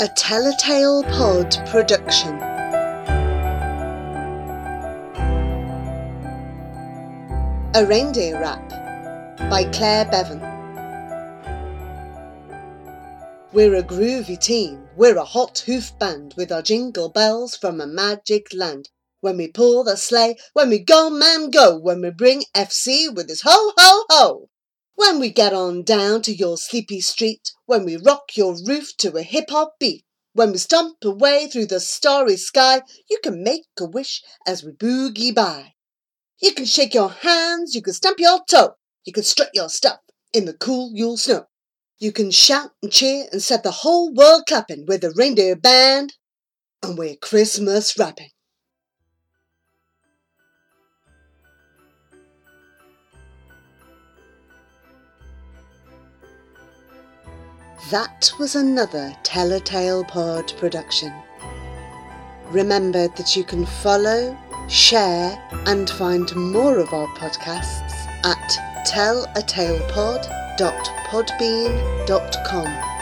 A Telltale Pod production. A Reindeer Rap by Clare Bevan. We're a groovy team, we're a hot hoof band with our jingle bells from a magic land. When we pull the sleigh, when we go, man, go, when we bring FC with his ho, ho, ho. When we get on down to your sleepy street, when we rock your roof to a hip hop beat, when we stomp away through the starry sky, you can make a wish as we boogie by. You can shake your hands, you can stamp your toe, you can strut your stuff in the cool Yule snow. You can shout and cheer and set the whole world clapping with a reindeer band, and we're Christmas rapping. That was another Telltale Pod production. Remember that you can follow, share, and find more of our podcasts at tellatalepod.podbean.com.